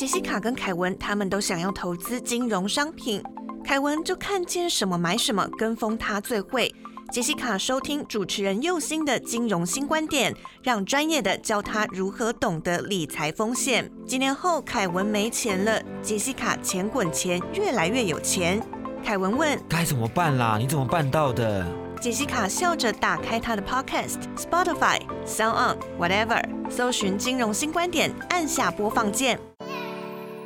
杰西卡跟凯文他们都想要投资金融商品，凯文就看见什么买什么，跟风他最会。杰西卡收听主持人佑星的金融新观点，让专业的教他如何懂得理财风险。几年后，凯文没钱了，杰西卡钱滚钱，越来越有钱。凯文问：该怎么办啦？你怎么办到的？杰西卡笑着打开他的 Podcast、Spotify、Sound On、Whatever，搜寻金融新观点，按下播放键。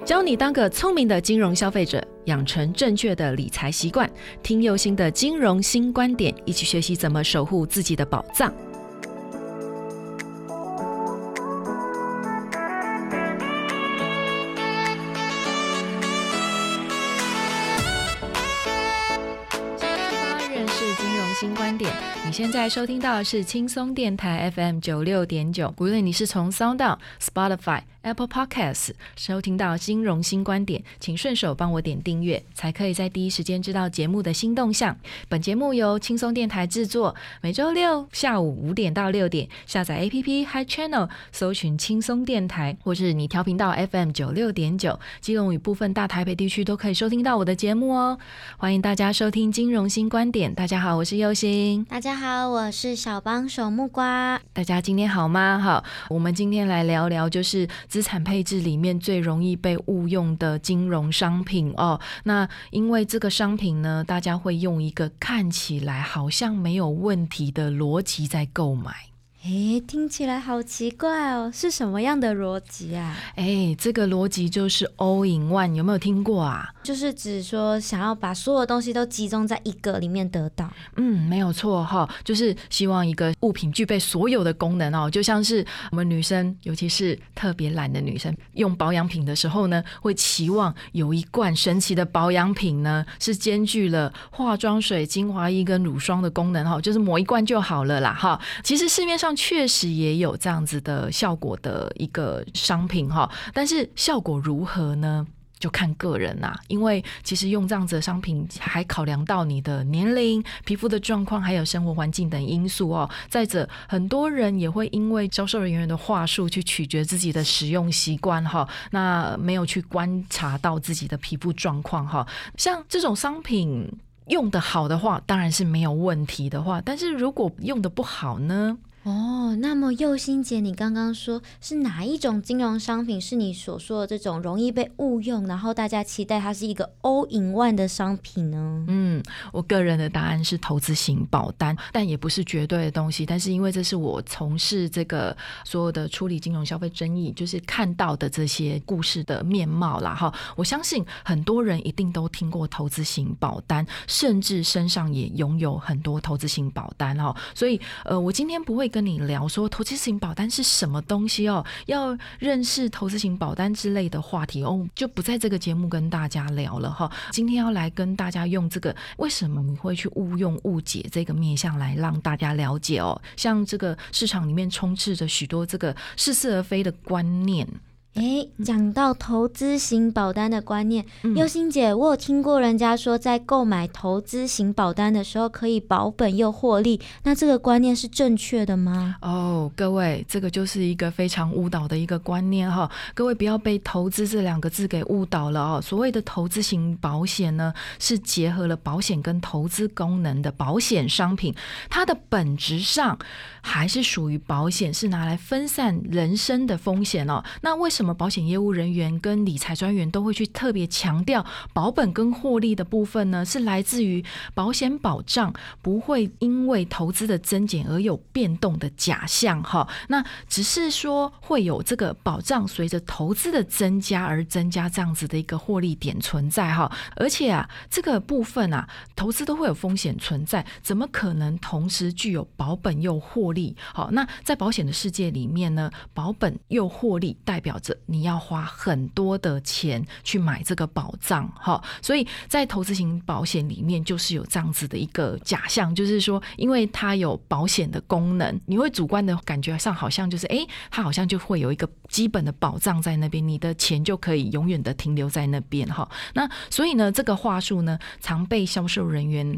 教你当个聪明的金融消费者，养成正确的理财习惯。听佑心的金融新观点，一起学习怎么守护自己的宝藏。认识金融新观点。你现在收听到的是轻松电台 FM 九六点九。无论你是从 Sound、Spotify。Apple Podcasts 收听到金融新观点，请顺手帮我点订阅，才可以在第一时间知道节目的新动向。本节目由轻松电台制作，每周六下午五点到六点，下载 APP Hi Channel，搜寻轻松电台，或是你调频到 FM 九六点九，基隆与部分大台北地区都可以收听到我的节目哦。欢迎大家收听金融新观点。大家好，我是优心。大家好，我是小帮手木瓜。大家今天好吗？好，我们今天来聊聊就是。资产配置里面最容易被误用的金融商品哦，那因为这个商品呢，大家会用一个看起来好像没有问题的逻辑在购买。诶，听起来好奇怪哦，是什么样的逻辑啊？诶，这个逻辑就是 all in one，有没有听过啊？就是指说想要把所有东西都集中在一个里面得到。嗯，没有错哈，就是希望一个物品具备所有的功能哦，就像是我们女生，尤其是特别懒的女生，用保养品的时候呢，会期望有一罐神奇的保养品呢，是兼具了化妆水、精华液跟乳霜的功能哈，就是抹一罐就好了啦哈。其实市面上确实也有这样子的效果的一个商品哈，但是效果如何呢？就看个人呐，因为其实用这样子的商品还考量到你的年龄、皮肤的状况，还有生活环境等因素哦。再者，很多人也会因为销售人员的话术去取决自己的使用习惯哈，那没有去观察到自己的皮肤状况哈。像这种商品。用的好的话，当然是没有问题的话，但是如果用的不好呢？哦，那么佑心姐，你刚刚说是哪一种金融商品是你所说的这种容易被误用，然后大家期待它是一个 all in one 的商品呢？嗯，我个人的答案是投资型保单，但也不是绝对的东西。但是因为这是我从事这个所有的处理金融消费争议，就是看到的这些故事的面貌啦。哈。我相信很多人一定都听过投资型保单，甚至身上也拥有很多投资型保单哦。所以，呃，我今天不会。跟你聊说投资型保单是什么东西哦，要认识投资型保单之类的话题哦，就不在这个节目跟大家聊了哈。今天要来跟大家用这个为什么你会去误用误解这个面向来让大家了解哦，像这个市场里面充斥着许多这个似是而非的观念。哎，讲到投资型保单的观念，优心姐，我有听过人家说，在购买投资型保单的时候可以保本又获利，那这个观念是正确的吗？哦，各位，这个就是一个非常误导的一个观念哈，各位不要被“投资”这两个字给误导了哦。所谓的投资型保险呢，是结合了保险跟投资功能的保险商品，它的本质上还是属于保险，是拿来分散人生的风险哦。那为什么？什么保险业务人员跟理财专员都会去特别强调保本跟获利的部分呢？是来自于保险保障不会因为投资的增减而有变动的假象哈。那只是说会有这个保障随着投资的增加而增加这样子的一个获利点存在哈。而且啊，这个部分啊，投资都会有风险存在，怎么可能同时具有保本又获利？好，那在保险的世界里面呢，保本又获利代表着。你要花很多的钱去买这个保障，哈，所以在投资型保险里面，就是有这样子的一个假象，就是说，因为它有保险的功能，你会主观的感觉上好像就是，哎，它好像就会有一个基本的保障在那边，你的钱就可以永远的停留在那边哈。那所以呢，这个话术呢，常被销售人员。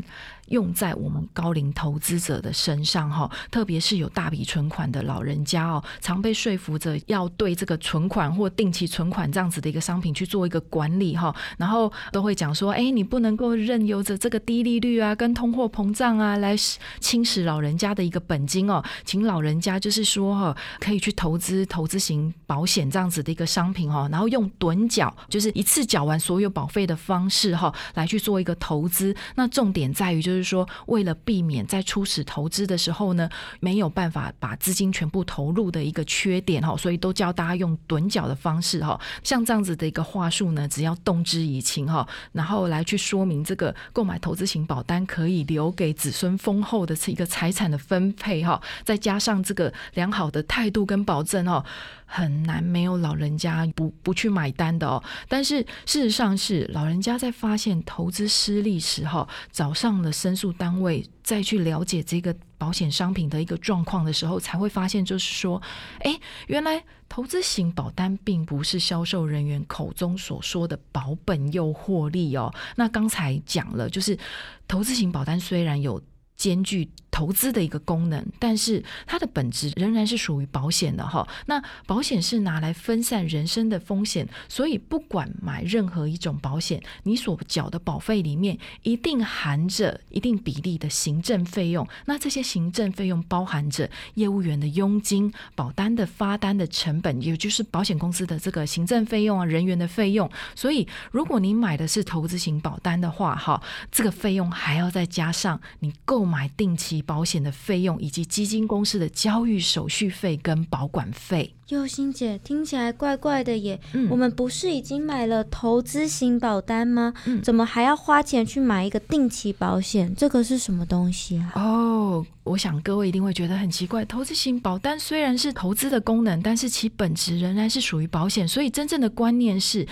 用在我们高龄投资者的身上哈，特别是有大笔存款的老人家哦，常被说服着要对这个存款或定期存款这样子的一个商品去做一个管理哈，然后都会讲说，哎，你不能够任由着这个低利率啊，跟通货膨胀啊来侵蚀老人家的一个本金哦，请老人家就是说哈，可以去投资投资型保险这样子的一个商品哈，然后用趸缴，就是一次缴完所有保费的方式哈，来去做一个投资。那重点在于就是。就是说，为了避免在初始投资的时候呢，没有办法把资金全部投入的一个缺点哈，所以都教大家用趸缴的方式哈，像这样子的一个话术呢，只要动之以情哈，然后来去说明这个购买投资型保单可以留给子孙丰厚的一个财产的分配哈，再加上这个良好的态度跟保证哈。很难没有老人家不不去买单的哦。但是事实上是老人家在发现投资失利时候，找上了申诉单位，再去了解这个保险商品的一个状况的时候，才会发现就是说，哎，原来投资型保单并不是销售人员口中所说的保本又获利哦。那刚才讲了，就是投资型保单虽然有兼具。投资的一个功能，但是它的本质仍然是属于保险的哈。那保险是拿来分散人生的风险，所以不管买任何一种保险，你所缴的保费里面一定含着一定比例的行政费用。那这些行政费用包含着业务员的佣金、保单的发单的成本，也就是保险公司的这个行政费用啊、人员的费用。所以，如果你买的是投资型保单的话，哈，这个费用还要再加上你购买定期。保险的费用以及基金公司的交易手续费跟保管费。佑心姐听起来怪怪的耶，我们不是已经买了投资型保单吗？怎么还要花钱去买一个定期保险？这个是什么东西啊？哦，我想各位一定会觉得很奇怪。投资型保单虽然是投资的功能，但是其本质仍然是属于保险。所以真正的观念是，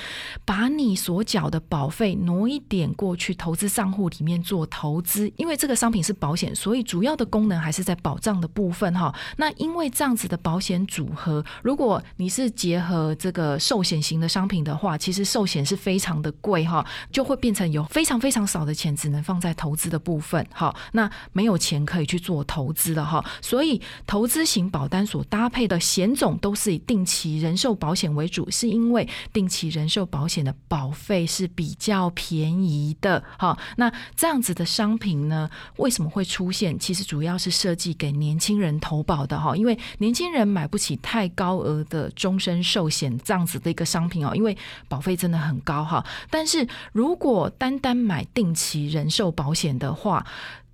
把你所缴的保费挪一点过去投资账户里面做投资。因为这个商品是保险，所以主要的功能还是在保障的部分哈。那因为这样子的保险组合。如果你是结合这个寿险型的商品的话，其实寿险是非常的贵哈，就会变成有非常非常少的钱只能放在投资的部分哈，那没有钱可以去去做投资的哈，所以投资型保单所搭配的险种都是以定期人寿保险为主，是因为定期人寿保险的保费是比较便宜的哈。那这样子的商品呢，为什么会出现？其实主要是设计给年轻人投保的哈，因为年轻人买不起太。高额的终身寿险这样子的一个商品哦，因为保费真的很高哈。但是如果单单买定期人寿保险的话，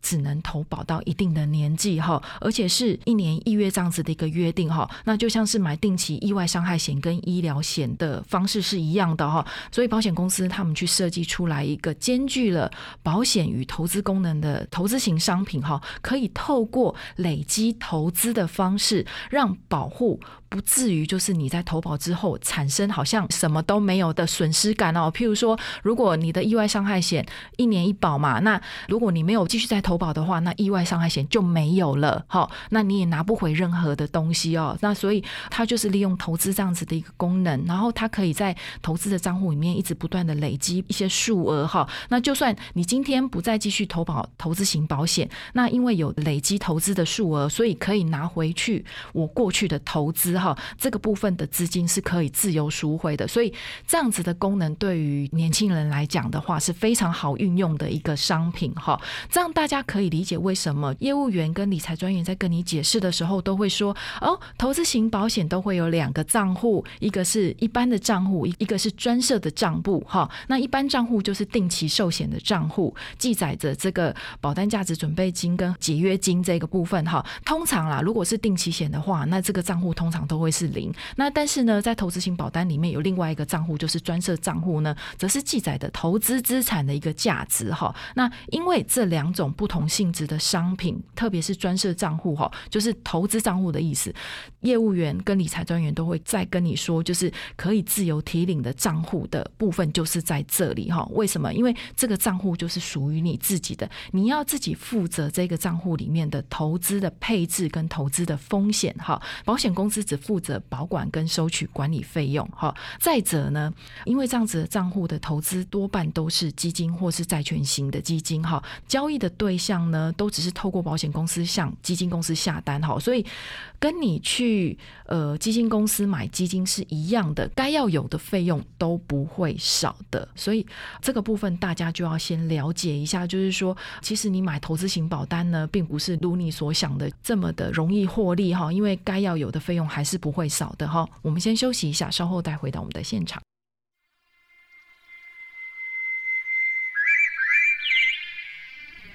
只能投保到一定的年纪哈，而且是一年一月这样子的一个约定哈，那就像是买定期意外伤害险跟医疗险的方式是一样的哈，所以保险公司他们去设计出来一个兼具了保险与投资功能的投资型商品哈，可以透过累积投资的方式，让保护不至于就是你在投保之后产生好像什么都没有的损失感哦。譬如说，如果你的意外伤害险一年一保嘛，那如果你没有继续在投保的话，那意外伤害险就没有了，好，那你也拿不回任何的东西哦。那所以它就是利用投资这样子的一个功能，然后它可以在投资的账户里面一直不断的累积一些数额，哈。那就算你今天不再继续投保投资型保险，那因为有累积投资的数额，所以可以拿回去我过去的投资，哈，这个部分的资金是可以自由赎回的。所以这样子的功能对于年轻人来讲的话是非常好运用的一个商品，哈。这样大家。可以理解为什么业务员跟理财专员在跟你解释的时候都会说哦，投资型保险都会有两个账户，一个是一般的账户，一一个是专设的账簿哈。那一般账户就是定期寿险的账户，记载着这个保单价值准备金跟解约金这个部分哈。通常啦，如果是定期险的话，那这个账户通常都会是零。那但是呢，在投资型保单里面有另外一个账户，就是专设账户呢，则是记载的投资资产的一个价值哈。那因为这两种不同性质的商品，特别是专设账户哈，就是投资账户的意思。业务员跟理财专员都会再跟你说，就是可以自由提领的账户的部分，就是在这里哈。为什么？因为这个账户就是属于你自己的，你要自己负责这个账户里面的投资的配置跟投资的风险哈。保险公司只负责保管跟收取管理费用。哈，再者呢，因为这样子的账户的投资多半都是基金或是债券型的基金，哈，交易的对象呢都只是透过保险公司向基金公司下单，哈，所以跟你去呃基金公司买基金是一样的，该要有的费用都不会少的。所以这个部分大家就要先了解一下，就是说，其实你买投资型保单呢，并不是如你所想的这么的容易获利哈，因为该要有的费用还是是不会少的哈。我们先休息一下，稍后再回到我们的现场。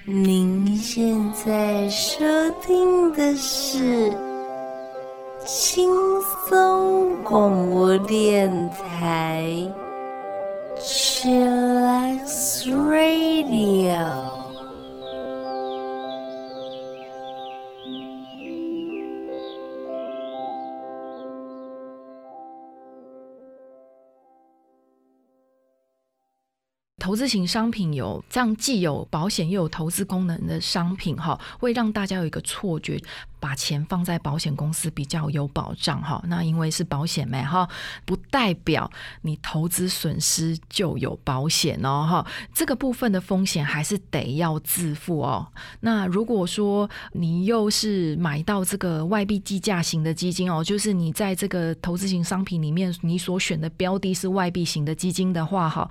您现在收听的是轻松广播电台，Chillax Radio。投资型商品有这样既有保险又有投资功能的商品哈，会让大家有一个错觉，把钱放在保险公司比较有保障哈。那因为是保险没哈，不代表你投资损失就有保险哦哈。这个部分的风险还是得要自负哦。那如果说你又是买到这个外币计价型的基金哦，就是你在这个投资型商品里面，你所选的标的是外币型的基金的话哈。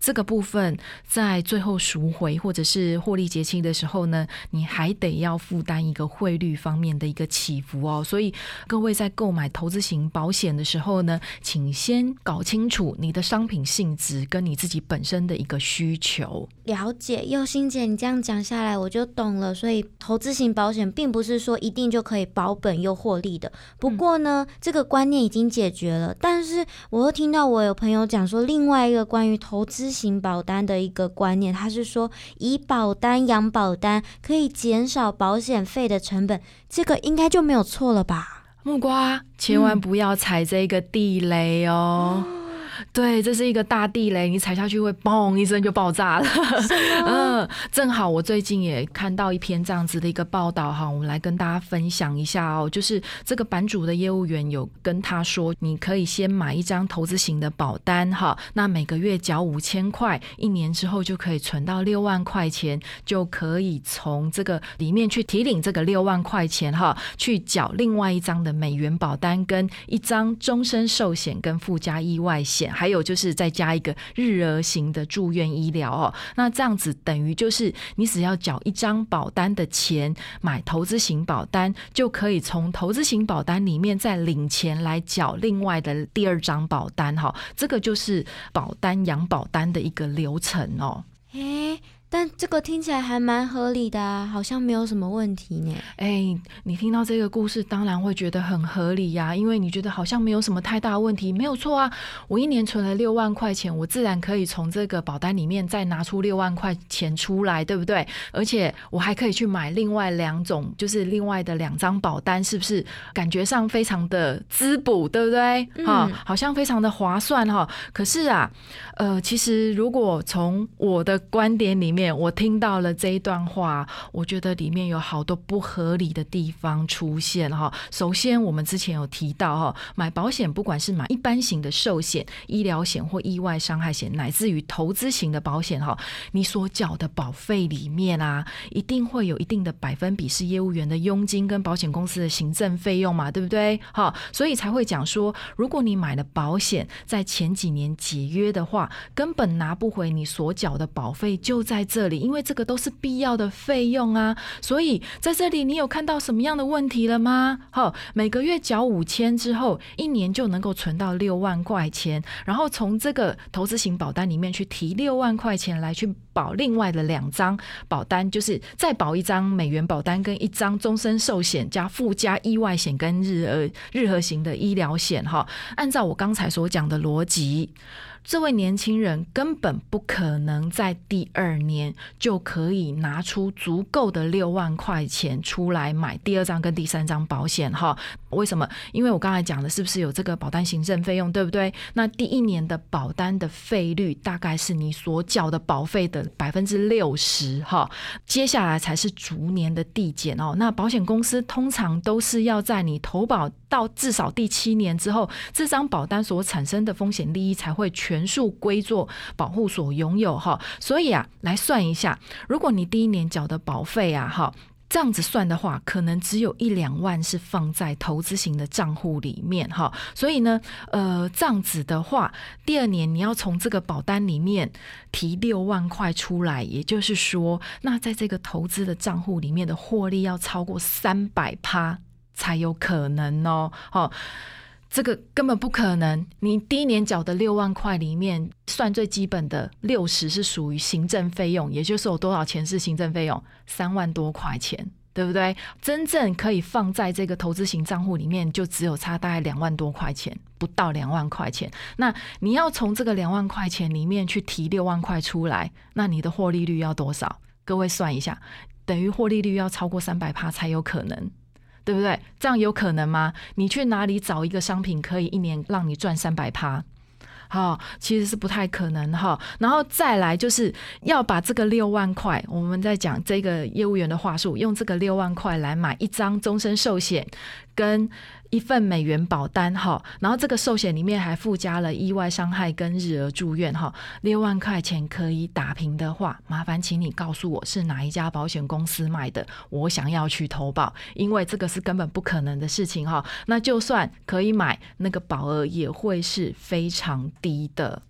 这个部分在最后赎回或者是获利结清的时候呢，你还得要负担一个汇率方面的一个起伏哦。所以各位在购买投资型保险的时候呢，请先搞清楚你的商品性质跟你自己本身的一个需求。了解，佑心姐，你这样讲下来我就懂了。所以投资型保险并不是说一定就可以保本又获利的。不过呢，这个观念已经解决了。但是我又听到我有朋友讲说，另外一个关于投资。型保单的一个观念，他是说以保单养保单可以减少保险费的成本，这个应该就没有错了吧？木瓜，千万不要踩这个地雷哦。对，这是一个大地雷，你踩下去会嘣一声就爆炸了。嗯，正好我最近也看到一篇这样子的一个报道哈，我们来跟大家分享一下哦。就是这个版主的业务员有跟他说，你可以先买一张投资型的保单哈，那每个月缴五千块，一年之后就可以存到六万块钱，就可以从这个里面去提领这个六万块钱哈，去缴另外一张的美元保单跟一张终身寿险跟附加意外险。还有就是再加一个日额型的住院医疗哦，那这样子等于就是你只要缴一张保单的钱买投资型保单，就可以从投资型保单里面再领钱来缴另外的第二张保单哈，这个就是保单养保单的一个流程哦。诶。但这个听起来还蛮合理的啊，好像没有什么问题呢。哎，你听到这个故事，当然会觉得很合理呀，因为你觉得好像没有什么太大问题，没有错啊。我一年存了六万块钱，我自然可以从这个保单里面再拿出六万块钱出来，对不对？而且我还可以去买另外两种，就是另外的两张保单，是不是感觉上非常的滋补，对不对？哈，好像非常的划算哈。可是啊，呃，其实如果从我的观点里面，我听到了这一段话，我觉得里面有好多不合理的地方出现哈。首先，我们之前有提到哈，买保险不管是买一般型的寿险、医疗险或意外伤害险，乃至于投资型的保险哈，你所缴的保费里面啊，一定会有一定的百分比是业务员的佣金跟保险公司的行政费用嘛，对不对？哈，所以才会讲说，如果你买了保险，在前几年解约的话，根本拿不回你所缴的保费，就在。这里，因为这个都是必要的费用啊，所以在这里你有看到什么样的问题了吗？好，每个月缴五千之后，一年就能够存到六万块钱，然后从这个投资型保单里面去提六万块钱来去保另外的两张保单，就是再保一张美元保单跟一张终身寿险加附加意外险跟日呃日和型的医疗险哈。按照我刚才所讲的逻辑。这位年轻人根本不可能在第二年就可以拿出足够的六万块钱出来买第二张跟第三张保险哈？为什么？因为我刚才讲的是不是有这个保单行政费用，对不对？那第一年的保单的费率大概是你所缴的保费的百分之六十哈，接下来才是逐年的递减哦。那保险公司通常都是要在你投保到至少第七年之后，这张保单所产生的风险利益才会全数归作保护所拥有哈。所以啊，来算一下，如果你第一年缴的保费啊哈。这样子算的话，可能只有一两万是放在投资型的账户里面哈，所以呢，呃，这样子的话，第二年你要从这个保单里面提六万块出来，也就是说，那在这个投资的账户里面的获利要超过三百趴才有可能哦，好。这个根本不可能。你第一年缴的六万块里面，算最基本的六十是属于行政费用，也就是有多少钱是行政费用？三万多块钱，对不对？真正可以放在这个投资型账户里面，就只有差大概两万多块钱，不到两万块钱。那你要从这个两万块钱里面去提六万块出来，那你的获利率要多少？各位算一下，等于获利率要超过三百趴才有可能。对不对？这样有可能吗？你去哪里找一个商品可以一年让你赚三百趴？好，其实是不太可能哈。然后再来就是要把这个六万块，我们在讲这个业务员的话术，用这个六万块来买一张终身寿险跟。一份美元保单哈，然后这个寿险里面还附加了意外伤害跟日额住院哈，六万块钱可以打平的话，麻烦请你告诉我是哪一家保险公司买的，我想要去投保，因为这个是根本不可能的事情哈。那就算可以买，那个保额也会是非常低的。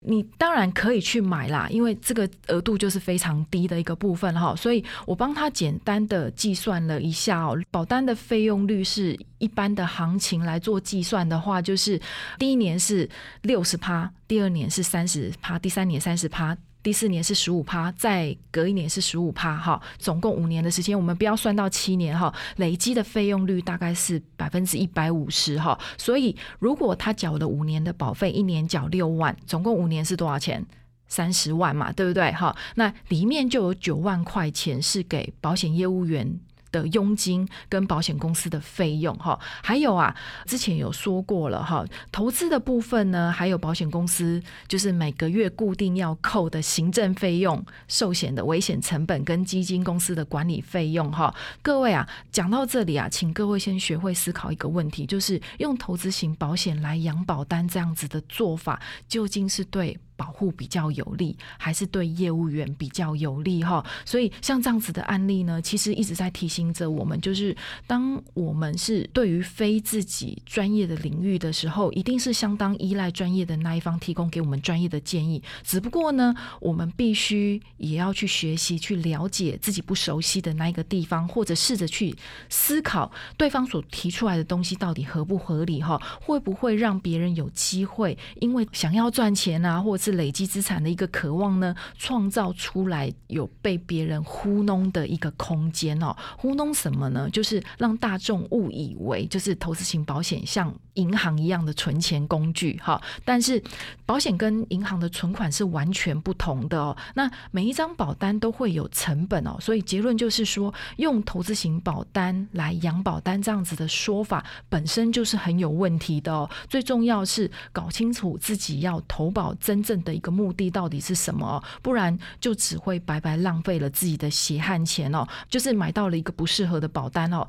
你当然可以去买啦，因为这个额度就是非常低的一个部分哈，所以我帮他简单的计算了一下哦，保单的费用率是一般的行情来做计算的话，就是第一年是六十趴，第二年是三十趴，第三年三十趴。第四年是十五趴，再隔一年是十五趴，哈，总共五年的时间，我们不要算到七年哈，累积的费用率大概是百分之一百五十哈，所以如果他缴了五年的保费，一年缴六万，总共五年是多少钱？三十万嘛，对不对？哈，那里面就有九万块钱是给保险业务员。的佣金跟保险公司的费用哈，还有啊，之前有说过了哈，投资的部分呢，还有保险公司就是每个月固定要扣的行政费用、寿险的危险成本跟基金公司的管理费用哈。各位啊，讲到这里啊，请各位先学会思考一个问题，就是用投资型保险来养保单这样子的做法，究竟是对？保护比较有利，还是对业务员比较有利哈？所以像这样子的案例呢，其实一直在提醒着我们，就是当我们是对于非自己专业的领域的时候，一定是相当依赖专业的那一方提供给我们专业的建议。只不过呢，我们必须也要去学习、去了解自己不熟悉的那一个地方，或者试着去思考对方所提出来的东西到底合不合理哈？会不会让别人有机会，因为想要赚钱啊，或者是累积资产的一个渴望呢，创造出来有被别人糊弄的一个空间哦。糊弄什么呢？就是让大众误以为就是投资型保险像银行一样的存钱工具哈。但是保险跟银行的存款是完全不同的哦。那每一张保单都会有成本哦，所以结论就是说，用投资型保单来养保单这样子的说法本身就是很有问题的哦。最重要是搞清楚自己要投保真正。的一个目的到底是什么？不然就只会白白浪费了自己的血汗钱哦。就是买到了一个不适合的保单哦，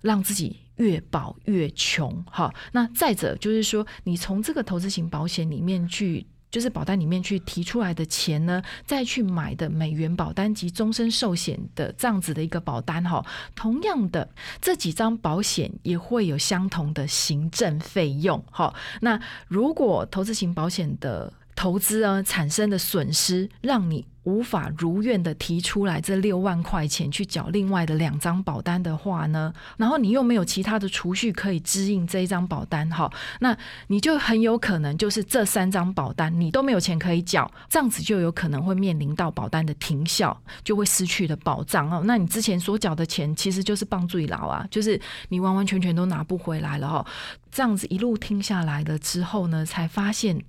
让自己越保越穷。哈，那再者就是说，你从这个投资型保险里面去，就是保单里面去提出来的钱呢，再去买的美元保单及终身寿险的这样子的一个保单哈，同样的这几张保险也会有相同的行政费用。哈，那如果投资型保险的投资啊产生的损失，让你。无法如愿的提出来这六万块钱去缴另外的两张保单的话呢，然后你又没有其他的储蓄可以支应这一张保单哈，那你就很有可能就是这三张保单你都没有钱可以缴，这样子就有可能会面临到保单的停效，就会失去的保障哦。那你之前所缴的钱其实就是帮助老啊，就是你完完全全都拿不回来了哈。这样子一路听下来了之后呢，才发现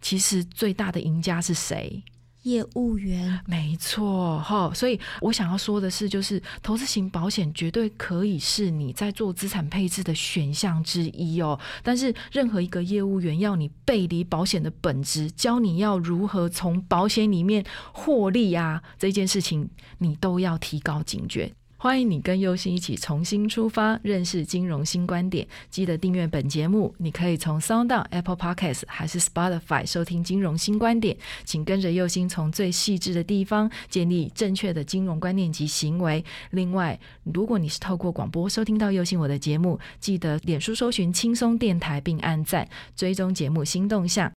其实最大的赢家是谁？业务员，没错哈，所以我想要说的是，就是投资型保险绝对可以是你在做资产配置的选项之一哦。但是任何一个业务员要你背离保险的本质，教你要如何从保险里面获利啊，这件事情你都要提高警觉。欢迎你跟佑星一起重新出发，认识金融新观点。记得订阅本节目，你可以从 Sound、Apple Podcasts 还是 Spotify 收听金融新观点。请跟着佑星从最细致的地方建立正确的金融观念及行为。另外，如果你是透过广播收听到佑星我的节目，记得脸书搜寻轻松电台并按赞，追踪节目新动向。